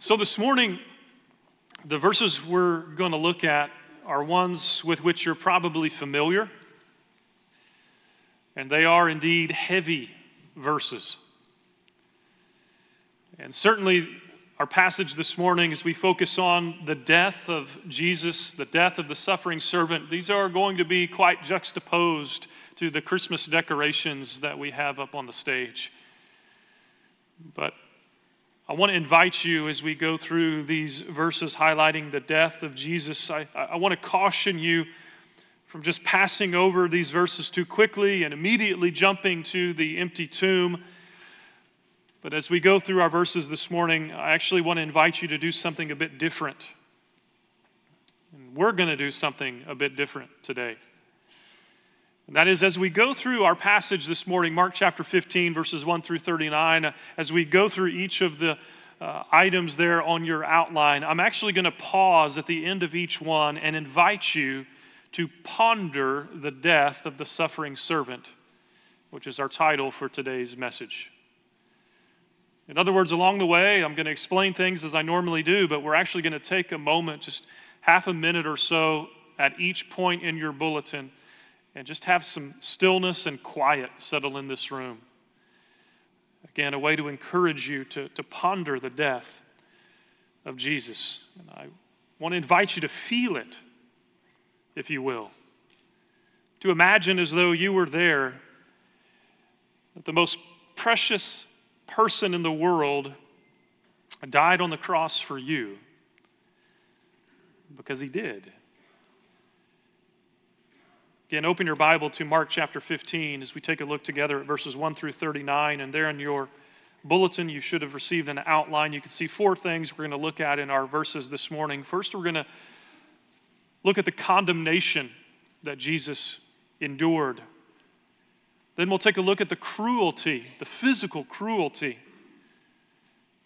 So, this morning, the verses we're going to look at are ones with which you're probably familiar, and they are indeed heavy verses. And certainly, our passage this morning, as we focus on the death of Jesus, the death of the suffering servant, these are going to be quite juxtaposed to the Christmas decorations that we have up on the stage. But I want to invite you as we go through these verses highlighting the death of Jesus. I, I want to caution you from just passing over these verses too quickly and immediately jumping to the empty tomb. But as we go through our verses this morning, I actually want to invite you to do something a bit different. And we're going to do something a bit different today. And that is, as we go through our passage this morning, Mark chapter 15, verses 1 through 39, as we go through each of the uh, items there on your outline, I'm actually going to pause at the end of each one and invite you to ponder the death of the suffering servant, which is our title for today's message. In other words, along the way, I'm going to explain things as I normally do, but we're actually going to take a moment, just half a minute or so at each point in your bulletin and just have some stillness and quiet settle in this room. Again, a way to encourage you to, to ponder the death of Jesus. And I want to invite you to feel it, if you will. To imagine as though you were there, that the most precious person in the world died on the cross for you because he did. Again, open your Bible to Mark chapter 15 as we take a look together at verses 1 through 39. And there in your bulletin, you should have received an outline. You can see four things we're going to look at in our verses this morning. First, we're going to look at the condemnation that Jesus endured. Then we'll take a look at the cruelty, the physical cruelty,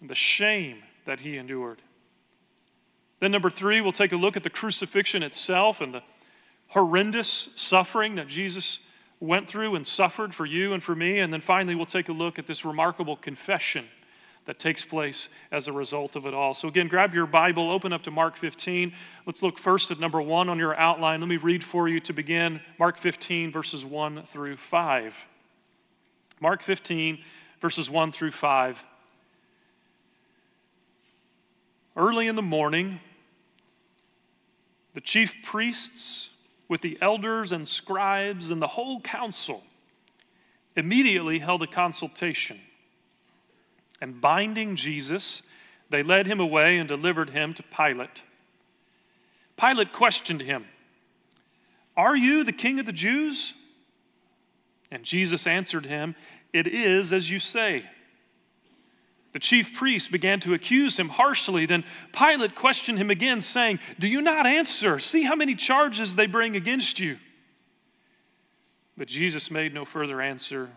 and the shame that he endured. Then, number three, we'll take a look at the crucifixion itself and the horrendous suffering that Jesus went through and suffered for you and for me. And then finally, we'll take a look at this remarkable confession that takes place as a result of it all. So, again, grab your Bible, open up to Mark 15. Let's look first at number one on your outline. Let me read for you to begin Mark 15, verses 1 through 5. Mark 15, verses 1 through 5. Early in the morning, the chief priests with the elders and scribes and the whole council, immediately held a consultation. And binding Jesus, they led him away and delivered him to Pilate. Pilate questioned him, Are you the king of the Jews? And Jesus answered him, It is as you say. The chief priests began to accuse him harshly. Then Pilate questioned him again, saying, Do you not answer? See how many charges they bring against you. But Jesus made no further answer.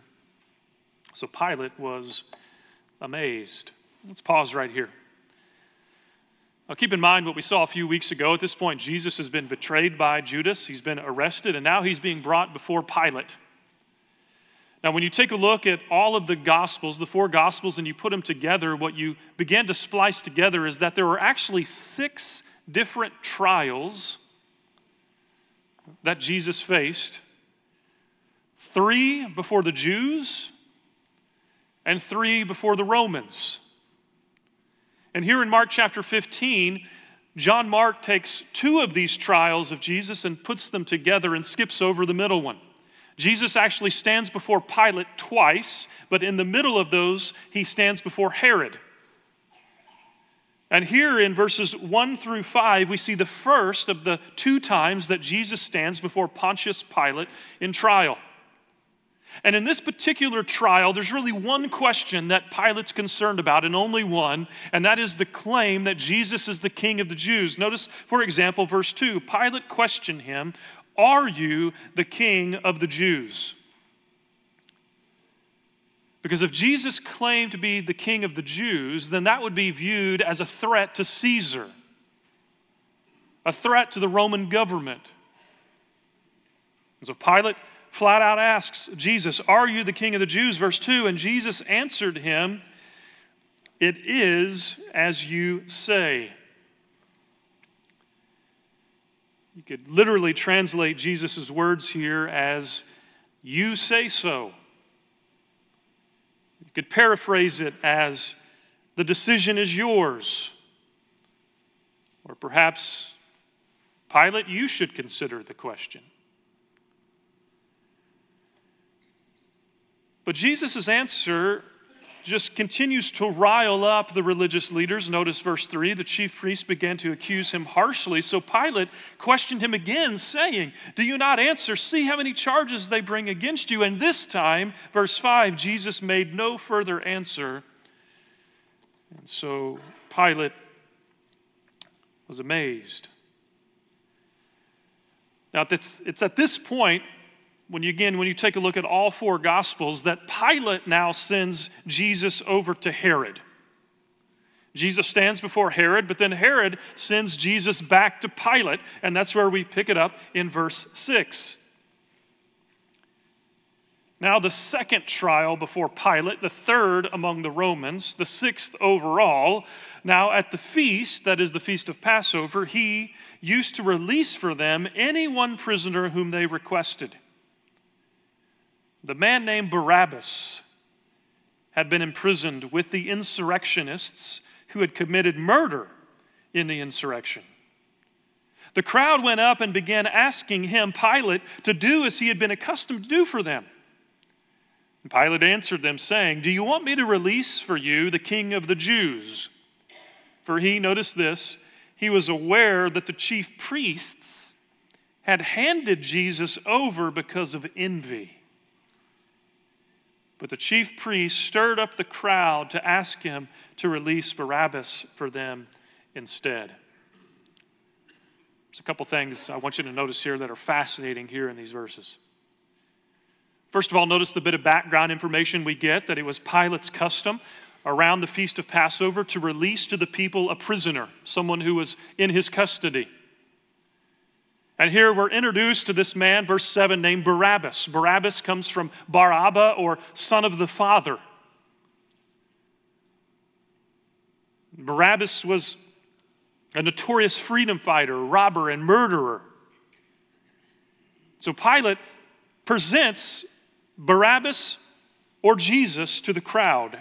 So Pilate was amazed. Let's pause right here. Now, keep in mind what we saw a few weeks ago. At this point, Jesus has been betrayed by Judas, he's been arrested, and now he's being brought before Pilate. Now, when you take a look at all of the Gospels, the four Gospels, and you put them together, what you begin to splice together is that there were actually six different trials that Jesus faced three before the Jews and three before the Romans. And here in Mark chapter 15, John Mark takes two of these trials of Jesus and puts them together and skips over the middle one. Jesus actually stands before Pilate twice, but in the middle of those, he stands before Herod. And here in verses 1 through 5, we see the first of the two times that Jesus stands before Pontius Pilate in trial. And in this particular trial, there's really one question that Pilate's concerned about, and only one, and that is the claim that Jesus is the king of the Jews. Notice, for example, verse 2 Pilate questioned him, are you the king of the Jews? Because if Jesus claimed to be the king of the Jews, then that would be viewed as a threat to Caesar, a threat to the Roman government. And so Pilate flat out asks Jesus, Are you the king of the Jews? Verse 2 And Jesus answered him, It is as you say. You could literally translate Jesus' words here as, You say so. You could paraphrase it as, The decision is yours. Or perhaps, Pilate, you should consider the question. But Jesus' answer just continues to rile up the religious leaders. Notice verse 3 the chief priests began to accuse him harshly. So Pilate questioned him again, saying, Do you not answer? See how many charges they bring against you. And this time, verse 5, Jesus made no further answer. And so Pilate was amazed. Now, it's, it's at this point when you again when you take a look at all four gospels that pilate now sends jesus over to herod. Jesus stands before herod but then herod sends jesus back to pilate and that's where we pick it up in verse 6 now the second trial before pilate the third among the romans the sixth overall now at the feast that is the feast of passover he used to release for them any one prisoner whom they requested the man named Barabbas had been imprisoned with the insurrectionists who had committed murder in the insurrection. The crowd went up and began asking him, Pilate, to do as he had been accustomed to do for them. And Pilate answered them, saying, Do you want me to release for you the king of the Jews? For he, notice this, he was aware that the chief priests had handed Jesus over because of envy. But the chief priests stirred up the crowd to ask him to release Barabbas for them instead. There's a couple things I want you to notice here that are fascinating here in these verses. First of all, notice the bit of background information we get that it was Pilate's custom around the feast of Passover to release to the people a prisoner, someone who was in his custody. And here we're introduced to this man, verse 7, named Barabbas. Barabbas comes from Barabba or son of the father. Barabbas was a notorious freedom fighter, robber, and murderer. So Pilate presents Barabbas or Jesus to the crowd.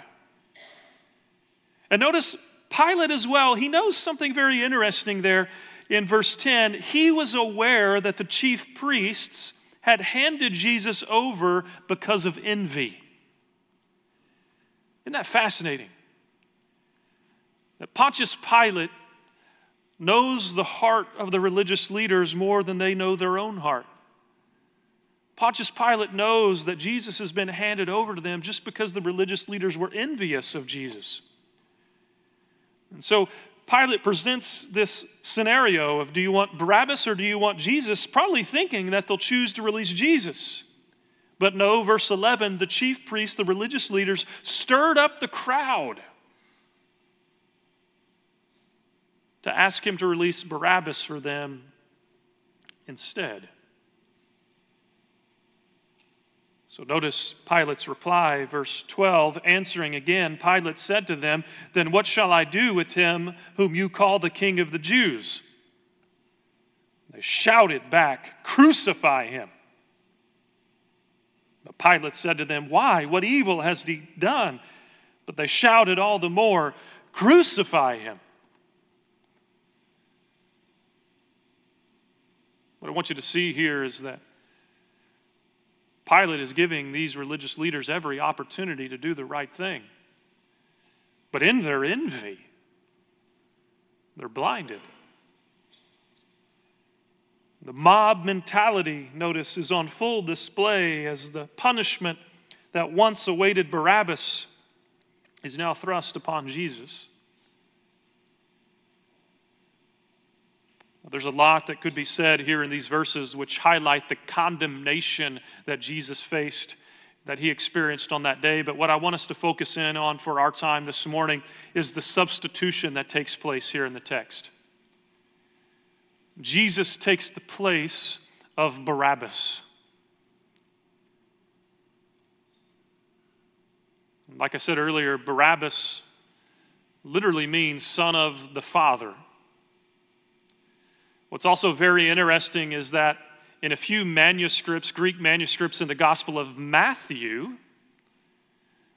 And notice Pilate as well, he knows something very interesting there in verse 10, he was aware that the chief priests had handed Jesus over because of envy. Isn't that fascinating? That Pontius Pilate knows the heart of the religious leaders more than they know their own heart. Pontius Pilate knows that Jesus has been handed over to them just because the religious leaders were envious of Jesus. And so Pilate presents this scenario of do you want Barabbas or do you want Jesus? Probably thinking that they'll choose to release Jesus. But no, verse 11, the chief priests, the religious leaders, stirred up the crowd to ask him to release Barabbas for them instead. So notice Pilate's reply, verse 12. Answering again, Pilate said to them, Then what shall I do with him whom you call the king of the Jews? They shouted back, Crucify him. But Pilate said to them, Why? What evil has he done? But they shouted all the more, Crucify him. What I want you to see here is that Pilate is giving these religious leaders every opportunity to do the right thing. But in their envy, they're blinded. The mob mentality, notice, is on full display as the punishment that once awaited Barabbas is now thrust upon Jesus. There's a lot that could be said here in these verses which highlight the condemnation that Jesus faced, that he experienced on that day. But what I want us to focus in on for our time this morning is the substitution that takes place here in the text. Jesus takes the place of Barabbas. Like I said earlier, Barabbas literally means son of the Father. What's also very interesting is that in a few manuscripts, Greek manuscripts in the Gospel of Matthew,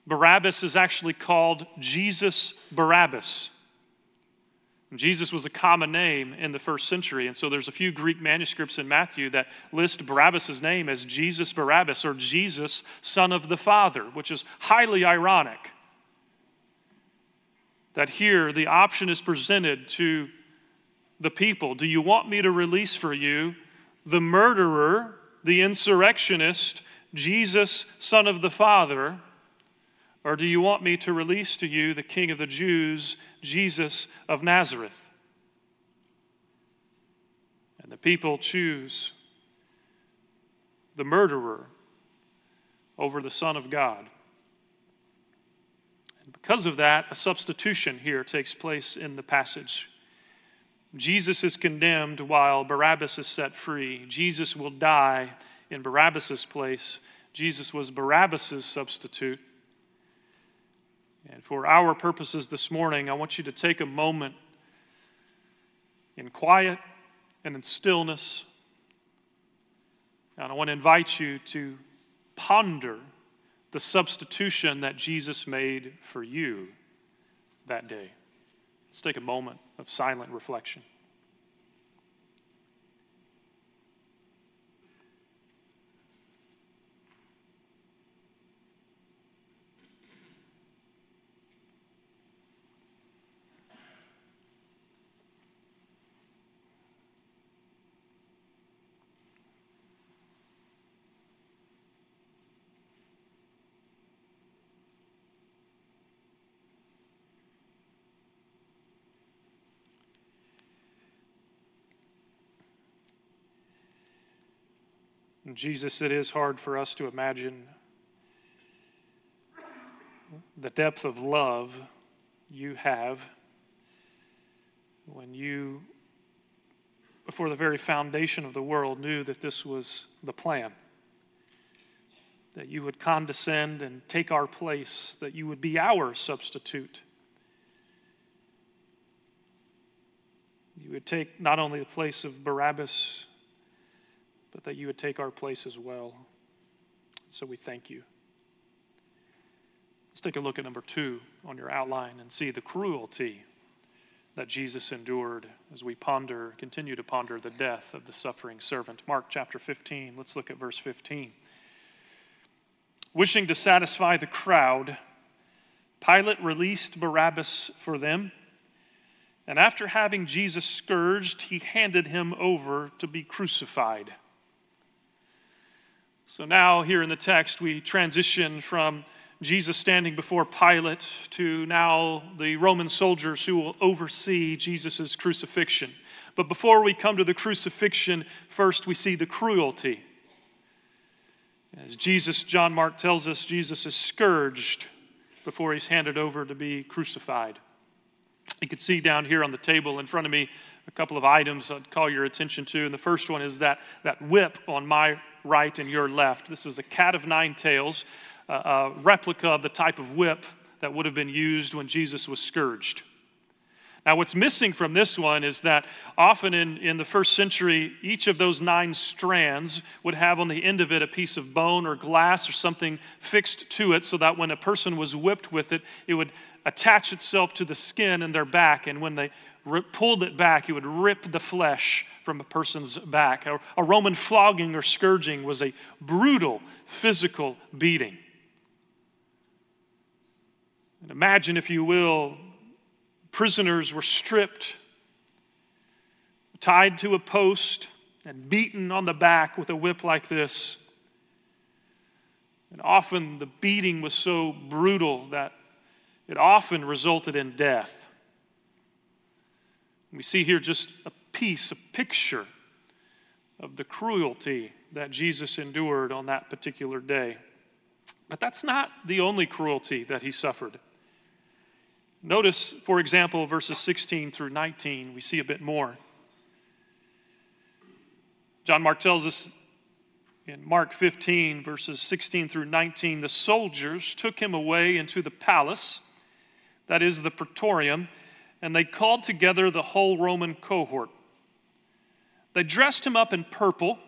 Barabbas is actually called Jesus Barabbas. Jesus was a common name in the first century, and so there's a few Greek manuscripts in Matthew that list Barabbas' name as Jesus Barabbas or Jesus, son of the Father, which is highly ironic. That here the option is presented to the people Do you want me to release for you the murderer, the insurrectionist, Jesus, son of the Father? Or do you want me to release to you the King of the Jews, Jesus of Nazareth? And the people choose the murderer over the Son of God. And because of that, a substitution here takes place in the passage. Jesus is condemned while Barabbas is set free. Jesus will die in Barabbas' place. Jesus was Barabbas' substitute. And for our purposes this morning, I want you to take a moment in quiet and in stillness. And I want to invite you to ponder the substitution that Jesus made for you that day. Let's take a moment of silent reflection. Jesus, it is hard for us to imagine the depth of love you have when you, before the very foundation of the world, knew that this was the plan. That you would condescend and take our place, that you would be our substitute. You would take not only the place of Barabbas, but that you would take our place as well. So we thank you. Let's take a look at number two on your outline and see the cruelty that Jesus endured as we ponder, continue to ponder the death of the suffering servant. Mark chapter 15, let's look at verse 15. Wishing to satisfy the crowd, Pilate released Barabbas for them. And after having Jesus scourged, he handed him over to be crucified. So now, here in the text, we transition from Jesus standing before Pilate to now the Roman soldiers who will oversee Jesus' crucifixion. But before we come to the crucifixion, first we see the cruelty. As Jesus, John Mark tells us, Jesus is scourged before he's handed over to be crucified. You can see down here on the table in front of me a couple of items I'd call your attention to. And the first one is that, that whip on my right and your left. This is a cat of nine tails, a replica of the type of whip that would have been used when Jesus was scourged. Now, what's missing from this one is that often in, in the first century, each of those nine strands would have on the end of it a piece of bone or glass or something fixed to it so that when a person was whipped with it, it would attach itself to the skin in their back. And when they pulled it back, it would rip the flesh from a person's back. A, a Roman flogging or scourging was a brutal physical beating. And imagine, if you will, prisoners were stripped, tied to a post, and beaten on the back with a whip like this. And often the beating was so brutal that it often resulted in death. We see here just a piece, a picture of the cruelty that Jesus endured on that particular day. But that's not the only cruelty that he suffered. Notice, for example, verses 16 through 19, we see a bit more. John Mark tells us in Mark 15, verses 16 through 19, the soldiers took him away into the palace that is the praetorium, and they called together the whole Roman cohort. They dressed him up in purple,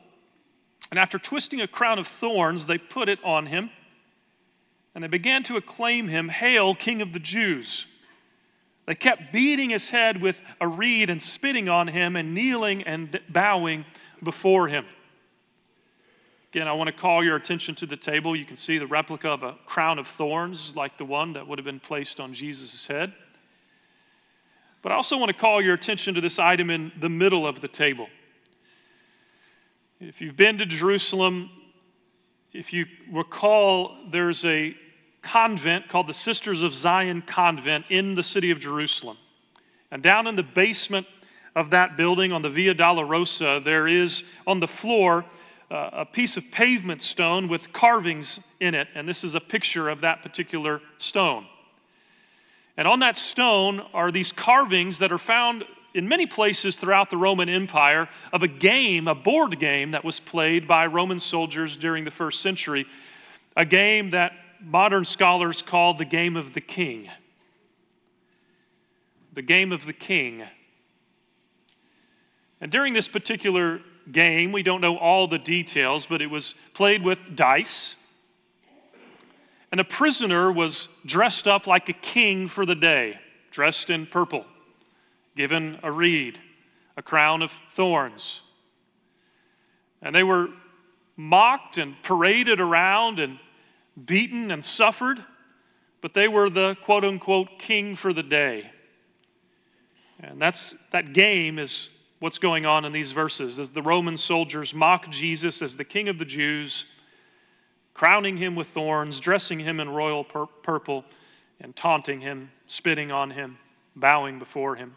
and after twisting a crown of thorns, they put it on him, and they began to acclaim him, Hail, King of the Jews! They kept beating his head with a reed and spitting on him and kneeling and bowing before him. Again, I want to call your attention to the table. You can see the replica of a crown of thorns, like the one that would have been placed on Jesus' head. But I also want to call your attention to this item in the middle of the table. If you've been to Jerusalem, if you recall, there's a convent called the Sisters of Zion Convent in the city of Jerusalem. And down in the basement of that building on the Via Dolorosa, there is on the floor uh, a piece of pavement stone with carvings in it. And this is a picture of that particular stone. And on that stone are these carvings that are found in many places throughout the Roman Empire of a game, a board game that was played by Roman soldiers during the first century, a game that modern scholars call the game of the king. The game of the king. And during this particular game, we don't know all the details, but it was played with dice. And a prisoner was dressed up like a king for the day, dressed in purple, given a reed, a crown of thorns. And they were mocked and paraded around and beaten and suffered, but they were the quote unquote king for the day. And that's, that game is what's going on in these verses as the Roman soldiers mock Jesus as the king of the Jews, crowning him with thorns, dressing him in royal pur- purple, and taunting him, spitting on him, bowing before him.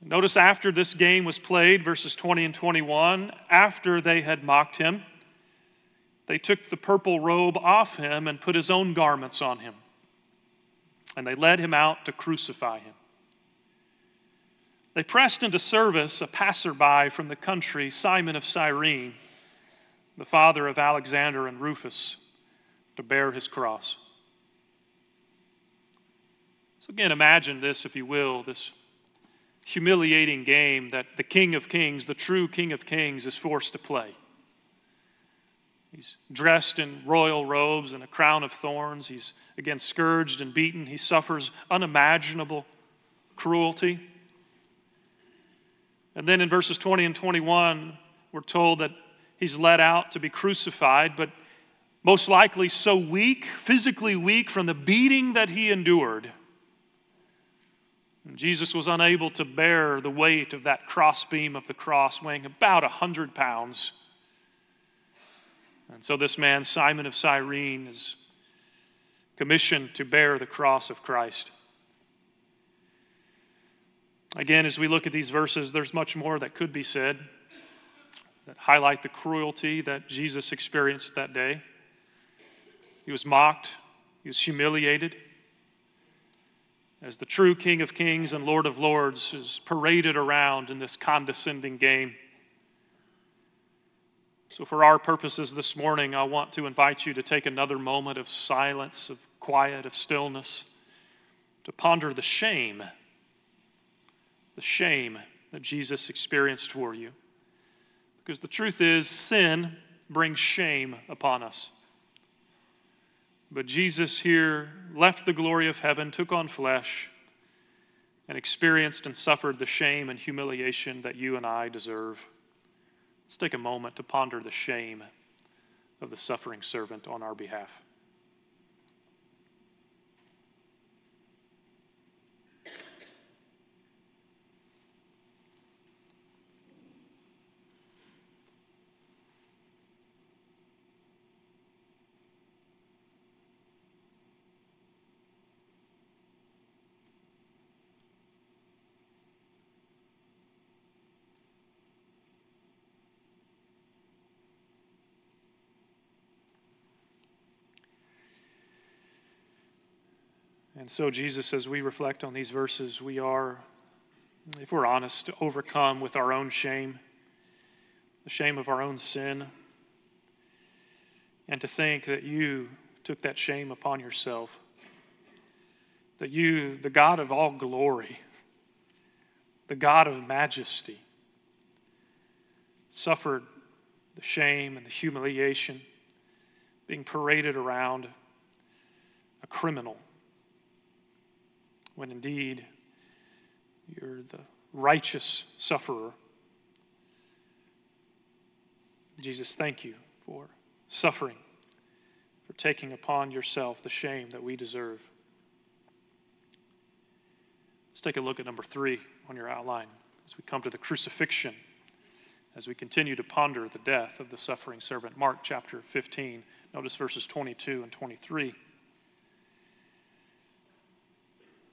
Notice after this game was played, verses 20 and 21, after they had mocked him, they took the purple robe off him and put his own garments on him. And they led him out to crucify him. They pressed into service a passerby from the country, Simon of Cyrene, the father of Alexander and Rufus, to bear his cross. So, again, imagine this, if you will, this humiliating game that the King of Kings, the true King of Kings, is forced to play. He's dressed in royal robes and a crown of thorns. He's again scourged and beaten. He suffers unimaginable cruelty. And then in verses 20 and 21, we're told that he's led out to be crucified, but most likely so weak, physically weak from the beating that he endured. And Jesus was unable to bear the weight of that crossbeam of the cross, weighing about 100 pounds. And so this man, Simon of Cyrene, is commissioned to bear the cross of Christ. Again, as we look at these verses, there's much more that could be said that highlight the cruelty that Jesus experienced that day. He was mocked, he was humiliated. As the true King of Kings and Lord of Lords is paraded around in this condescending game. So, for our purposes this morning, I want to invite you to take another moment of silence, of quiet, of stillness, to ponder the shame, the shame that Jesus experienced for you. Because the truth is, sin brings shame upon us. But Jesus here left the glory of heaven, took on flesh, and experienced and suffered the shame and humiliation that you and I deserve. Let's take a moment to ponder the shame of the suffering servant on our behalf. And so, Jesus, as we reflect on these verses, we are, if we're honest, overcome with our own shame, the shame of our own sin, and to think that you took that shame upon yourself. that you, the God of all glory, the God of majesty, suffered the shame and the humiliation, being paraded around a criminal, when indeed you're the righteous sufferer. Jesus, thank you for suffering, for taking upon yourself the shame that we deserve. Let's take a look at number three on your outline as we come to the crucifixion, as we continue to ponder the death of the suffering servant. Mark chapter 15, notice verses 22 and 23.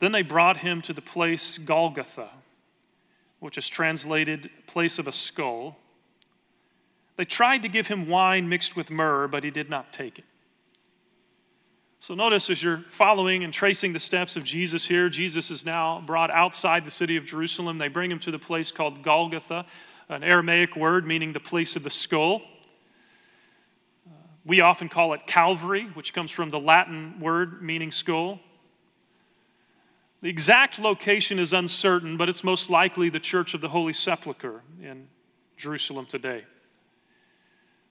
Then they brought him to the place Golgotha, which is translated place of a skull. They tried to give him wine mixed with myrrh, but he did not take it. So notice as you're following and tracing the steps of Jesus here, Jesus is now brought outside the city of Jerusalem. They bring him to the place called Golgotha, an Aramaic word meaning the place of the skull. We often call it Calvary, which comes from the Latin word meaning skull. The exact location is uncertain, but it's most likely the Church of the Holy Sepulchre in Jerusalem today.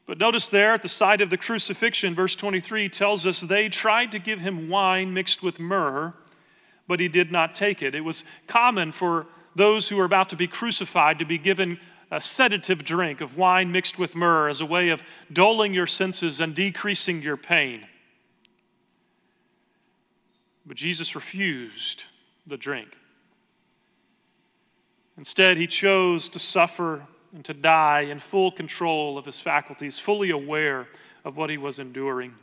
But notice there at the site of the crucifixion, verse 23 tells us they tried to give him wine mixed with myrrh, but he did not take it. It was common for those who were about to be crucified to be given a sedative drink of wine mixed with myrrh as a way of dulling your senses and decreasing your pain. But Jesus refused the drink. Instead, he chose to suffer and to die in full control of his faculties, fully aware of what he was enduring.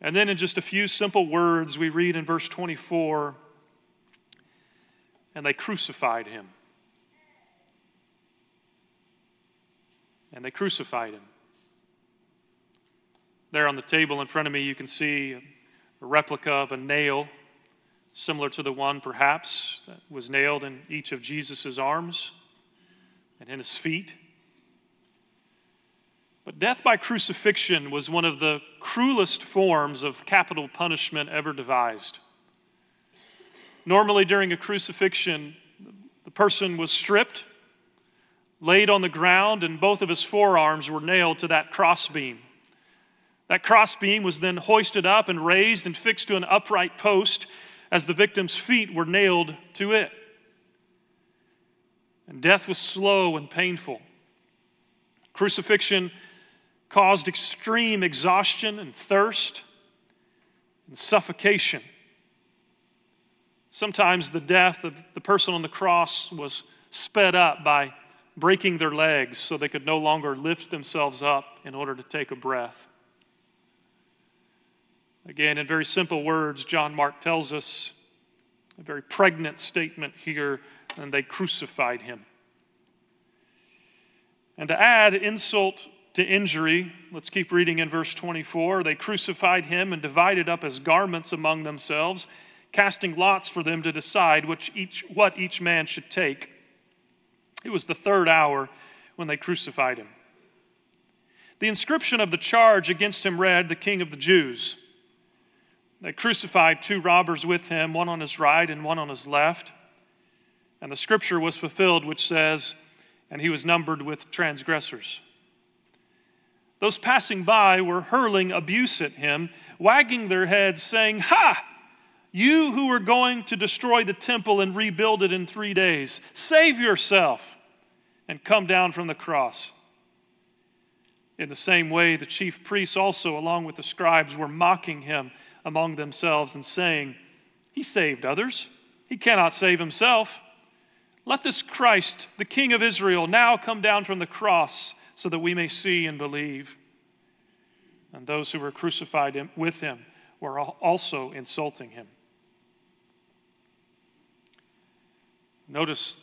And then, in just a few simple words, we read in verse 24 and they crucified him. And they crucified him. There on the table in front of me, you can see a replica of a nail similar to the one perhaps that was nailed in each of Jesus' arms and in his feet. But death by crucifixion was one of the cruelest forms of capital punishment ever devised. Normally, during a crucifixion, the person was stripped, laid on the ground, and both of his forearms were nailed to that crossbeam. That crossbeam was then hoisted up and raised and fixed to an upright post as the victim's feet were nailed to it. And death was slow and painful. Crucifixion caused extreme exhaustion and thirst and suffocation. Sometimes the death of the person on the cross was sped up by breaking their legs so they could no longer lift themselves up in order to take a breath. Again, in very simple words, John Mark tells us a very pregnant statement here, and they crucified him. And to add insult to injury, let's keep reading in verse 24. They crucified him and divided up his garments among themselves, casting lots for them to decide which each, what each man should take. It was the third hour when they crucified him. The inscription of the charge against him read, The King of the Jews. They crucified two robbers with him, one on his right and one on his left. And the scripture was fulfilled, which says, And he was numbered with transgressors. Those passing by were hurling abuse at him, wagging their heads, saying, Ha! You who are going to destroy the temple and rebuild it in three days, save yourself and come down from the cross. In the same way, the chief priests also, along with the scribes, were mocking him among themselves and saying, He saved others, he cannot save himself. Let this Christ, the King of Israel, now come down from the cross so that we may see and believe. And those who were crucified with him were also insulting him. Notice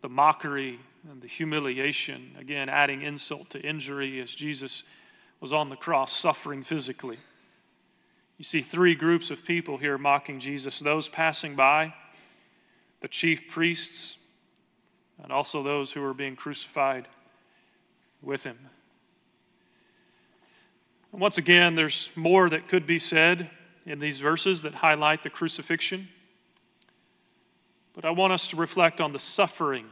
the mockery and the humiliation, again, adding insult to injury as Jesus was on the cross suffering physically. You see three groups of people here mocking Jesus those passing by, the chief priests, and also those who were being crucified with him. And once again, there's more that could be said in these verses that highlight the crucifixion. But I want us to reflect on the suffering,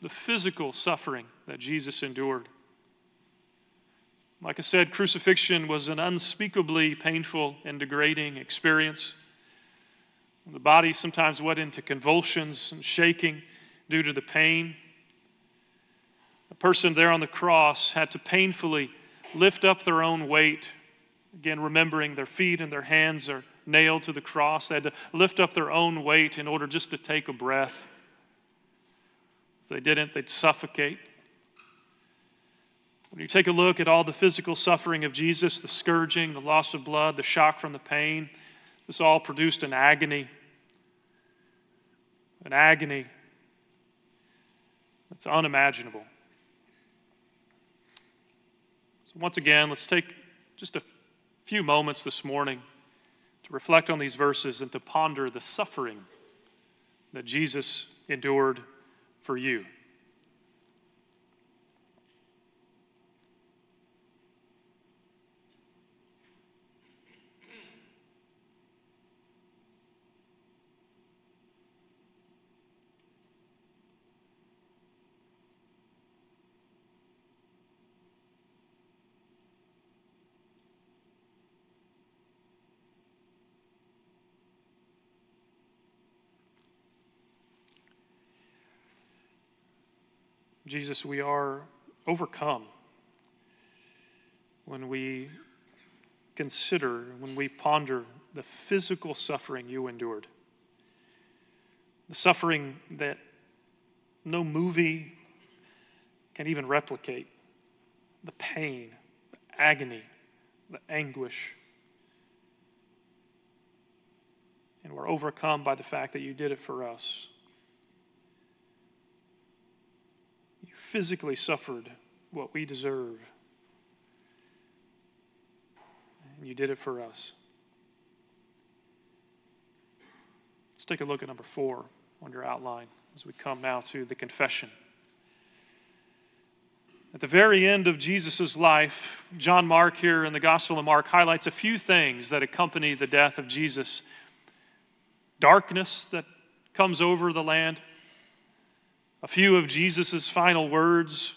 the physical suffering that Jesus endured. Like I said, crucifixion was an unspeakably painful and degrading experience. The body sometimes went into convulsions and shaking due to the pain. The person there on the cross had to painfully lift up their own weight. Again, remembering their feet and their hands are nailed to the cross. They had to lift up their own weight in order just to take a breath. If they didn't, they'd suffocate. When you take a look at all the physical suffering of Jesus, the scourging, the loss of blood, the shock from the pain, this all produced an agony. An agony that's unimaginable. So, once again, let's take just a few moments this morning to reflect on these verses and to ponder the suffering that Jesus endured for you. Jesus, we are overcome when we consider, when we ponder the physical suffering you endured. The suffering that no movie can even replicate. The pain, the agony, the anguish. And we're overcome by the fact that you did it for us. Physically suffered what we deserve. And you did it for us. Let's take a look at number four on your outline as we come now to the confession. At the very end of Jesus' life, John Mark here in the Gospel of Mark highlights a few things that accompany the death of Jesus darkness that comes over the land, a few of Jesus' final words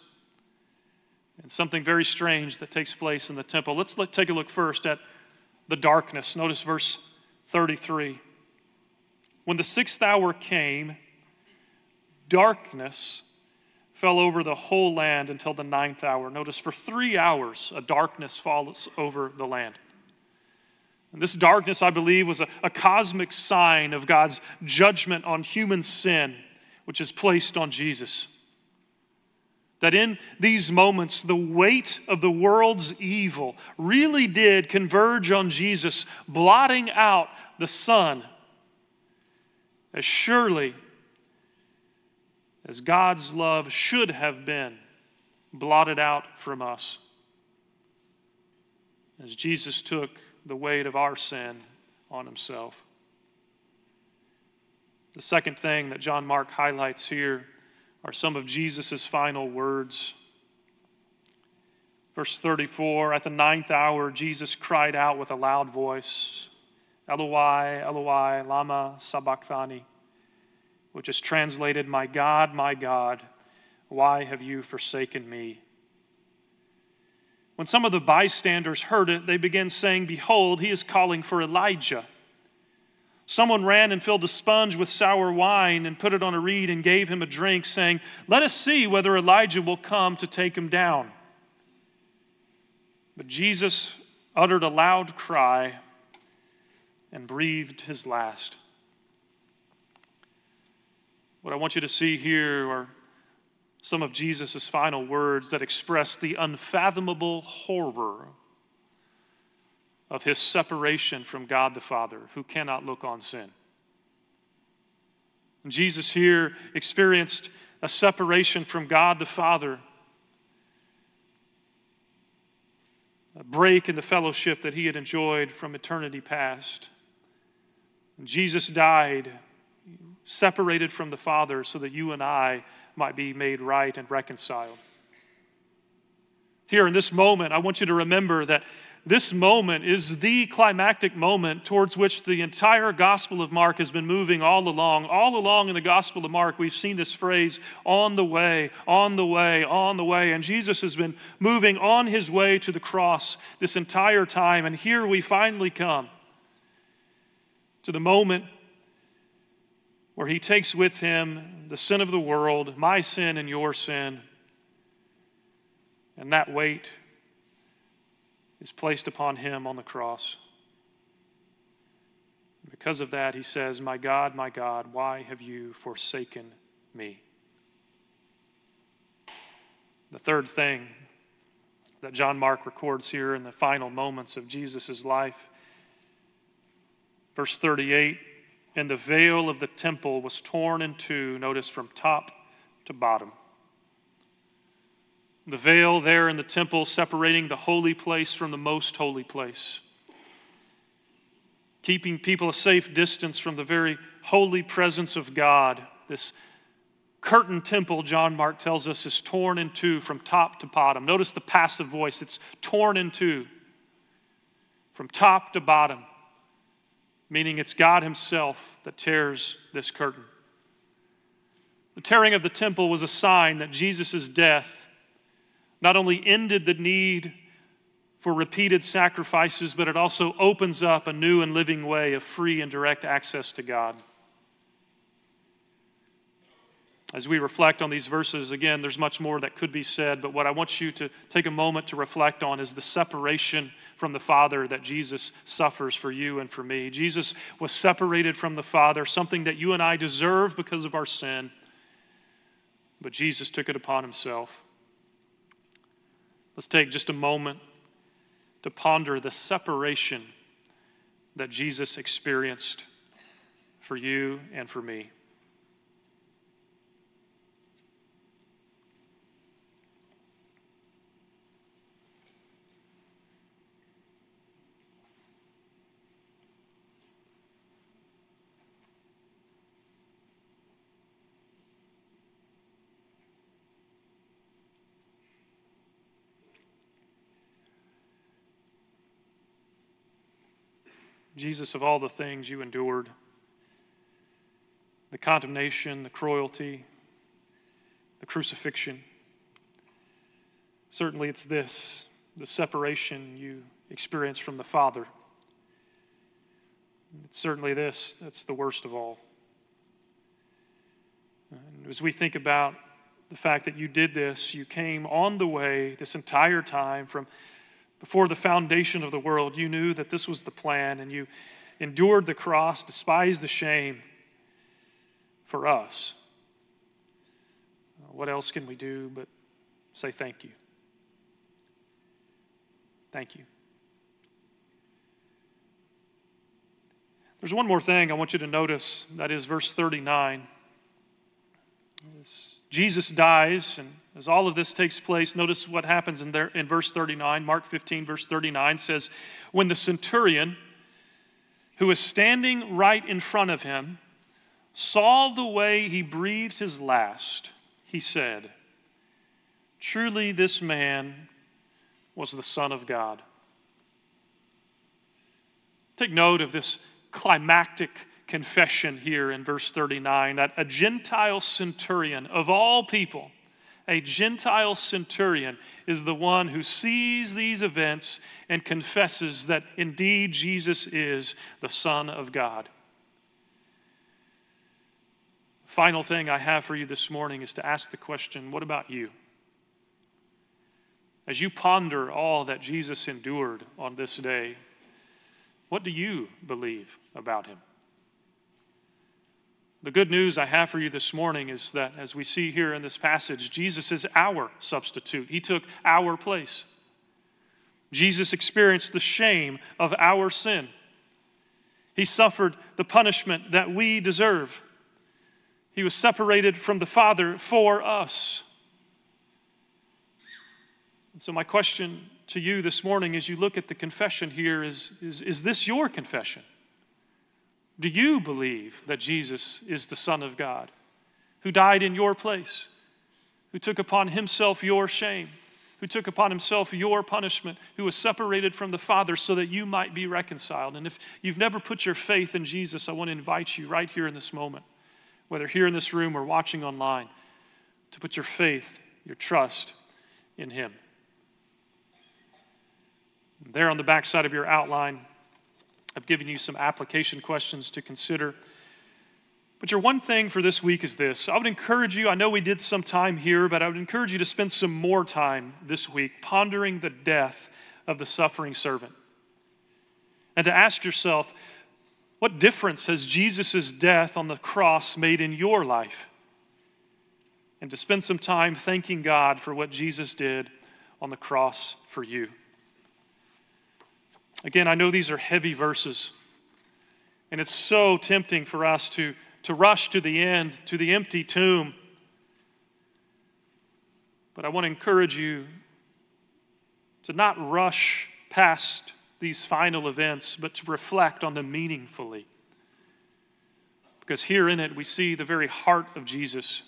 and something very strange that takes place in the temple. Let's let, take a look first at the darkness. Notice verse 33. When the sixth hour came, darkness fell over the whole land until the ninth hour. Notice for three hours, a darkness falls over the land. And this darkness, I believe, was a, a cosmic sign of God's judgment on human sin which is placed on Jesus. That in these moments, the weight of the world's evil really did converge on Jesus, blotting out the sun as surely as God's love should have been blotted out from us. As Jesus took the weight of our sin on himself. The second thing that John Mark highlights here are some of Jesus' final words. Verse 34 At the ninth hour, Jesus cried out with a loud voice, Eloi, Eloi, Lama Sabachthani, which is translated, My God, my God, why have you forsaken me? When some of the bystanders heard it, they began saying, Behold, he is calling for Elijah. Someone ran and filled a sponge with sour wine and put it on a reed and gave him a drink, saying, Let us see whether Elijah will come to take him down. But Jesus uttered a loud cry and breathed his last. What I want you to see here are some of Jesus' final words that express the unfathomable horror of his separation from God the Father, who cannot look on sin. And Jesus here experienced a separation from God the Father, a break in the fellowship that he had enjoyed from eternity past. And Jesus died, separated from the Father, so that you and I might be made right and reconciled. Here in this moment, I want you to remember that this moment is the climactic moment towards which the entire Gospel of Mark has been moving all along. All along in the Gospel of Mark, we've seen this phrase, on the way, on the way, on the way. And Jesus has been moving on his way to the cross this entire time. And here we finally come to the moment where he takes with him the sin of the world, my sin and your sin. And that weight is placed upon him on the cross. Because of that, he says, My God, my God, why have you forsaken me? The third thing that John Mark records here in the final moments of Jesus' life, verse 38 and the veil of the temple was torn in two, notice from top to bottom. The veil there in the temple separating the holy place from the most holy place, keeping people a safe distance from the very holy presence of God. This curtain temple, John Mark tells us, is torn in two from top to bottom. Notice the passive voice, it's torn in two from top to bottom, meaning it's God Himself that tears this curtain. The tearing of the temple was a sign that Jesus' death not only ended the need for repeated sacrifices, but it also opens up a new and living way of free and direct access to God. As we reflect on these verses, again, there's much more that could be said, but what I want you to take a moment to reflect on is the separation from the Father that Jesus suffers for you and for me. Jesus was separated from the Father, something that you and I deserve because of our sin, but Jesus took it upon himself. Let's take just a moment to ponder the separation that Jesus experienced for you and for me. Jesus, of all the things you endured the condemnation, the cruelty, the crucifixion certainly it's this the separation you experience from the Father. It's certainly this that's the worst of all. And as we think about the fact that you did this, you came on the way this entire time from before the foundation of the world, you knew that this was the plan and you endured the cross, despised the shame for us. What else can we do but say thank you? Thank you. There's one more thing I want you to notice that is verse 39. Jesus dies and as all of this takes place, notice what happens in, there, in verse 39. Mark 15, verse 39 says, When the centurion, who was standing right in front of him, saw the way he breathed his last, he said, Truly, this man was the Son of God. Take note of this climactic confession here in verse 39 that a Gentile centurion of all people a Gentile centurion is the one who sees these events and confesses that indeed Jesus is the Son of God. Final thing I have for you this morning is to ask the question what about you? As you ponder all that Jesus endured on this day, what do you believe about him? The good news I have for you this morning is that, as we see here in this passage, Jesus is our substitute. He took our place. Jesus experienced the shame of our sin. He suffered the punishment that we deserve. He was separated from the Father for us. And so, my question to you this morning as you look at the confession here is, is, is this your confession? Do you believe that Jesus is the Son of God, who died in your place, who took upon himself your shame, who took upon himself your punishment, who was separated from the Father so that you might be reconciled. And if you've never put your faith in Jesus, I want to invite you right here in this moment, whether here in this room or watching online, to put your faith, your trust in him. There on the backside of your outline, I've given you some application questions to consider. But your one thing for this week is this. I would encourage you, I know we did some time here, but I would encourage you to spend some more time this week pondering the death of the suffering servant. And to ask yourself, what difference has Jesus' death on the cross made in your life? And to spend some time thanking God for what Jesus did on the cross for you. Again, I know these are heavy verses, and it's so tempting for us to to rush to the end, to the empty tomb. But I want to encourage you to not rush past these final events, but to reflect on them meaningfully. Because here in it, we see the very heart of Jesus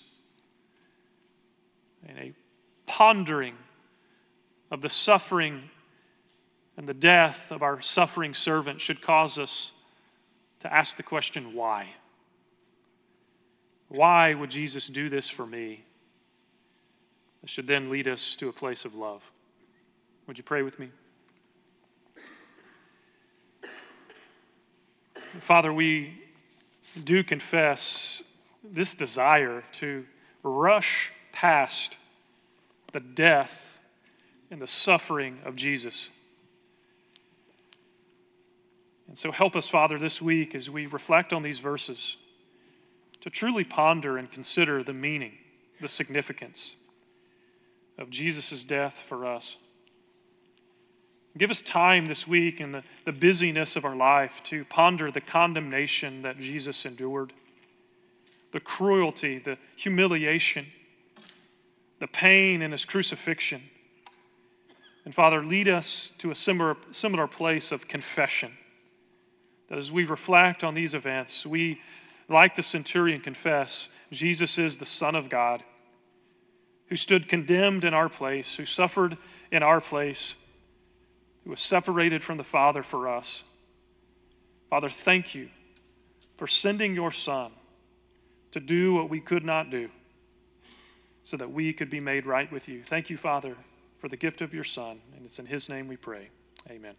and a pondering of the suffering and the death of our suffering servant should cause us to ask the question, why? Why would Jesus do this for me? This should then lead us to a place of love. Would you pray with me? Father, we do confess this desire to rush past the death and the suffering of Jesus. And so help us, Father, this week as we reflect on these verses to truly ponder and consider the meaning, the significance of Jesus' death for us. Give us time this week in the, the busyness of our life to ponder the condemnation that Jesus endured, the cruelty, the humiliation, the pain in his crucifixion. And Father, lead us to a similar, similar place of confession. That as we reflect on these events, we like the centurion, confess Jesus is the Son of God who stood condemned in our place, who suffered in our place, who was separated from the Father for us. Father, thank you for sending your Son to do what we could not do so that we could be made right with you. Thank you, Father, for the gift of your Son, and it's in His name we pray. Amen.